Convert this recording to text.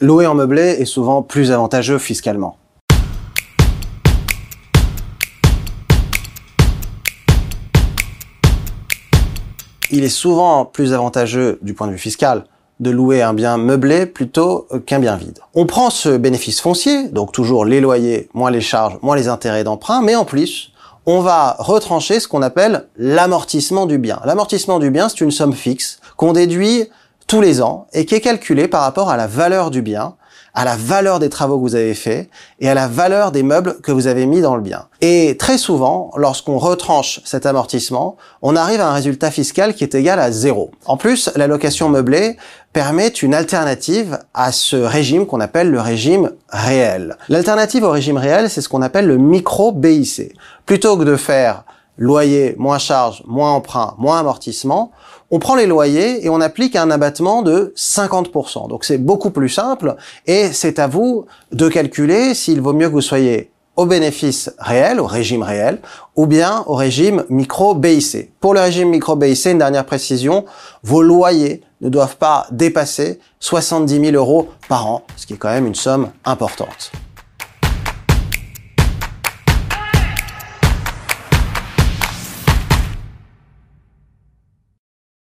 louer en meublé est souvent plus avantageux fiscalement. Il est souvent plus avantageux du point de vue fiscal de louer un bien meublé plutôt qu'un bien vide. On prend ce bénéfice foncier, donc toujours les loyers, moins les charges, moins les intérêts d'emprunt, mais en plus, on va retrancher ce qu'on appelle l'amortissement du bien. L'amortissement du bien, c'est une somme fixe qu'on déduit tous les ans et qui est calculée par rapport à la valeur du bien à la valeur des travaux que vous avez faits et à la valeur des meubles que vous avez mis dans le bien. Et très souvent, lorsqu'on retranche cet amortissement, on arrive à un résultat fiscal qui est égal à zéro. En plus, la location meublée permet une alternative à ce régime qu'on appelle le régime réel. L'alternative au régime réel, c'est ce qu'on appelle le micro-BIC. Plutôt que de faire loyer moins charge, moins emprunt, moins amortissement, on prend les loyers et on applique un abattement de 50%. Donc c'est beaucoup plus simple et c'est à vous de calculer s'il vaut mieux que vous soyez au bénéfice réel, au régime réel, ou bien au régime micro-BIC. Pour le régime micro-BIC, une dernière précision, vos loyers ne doivent pas dépasser 70 000 euros par an, ce qui est quand même une somme importante.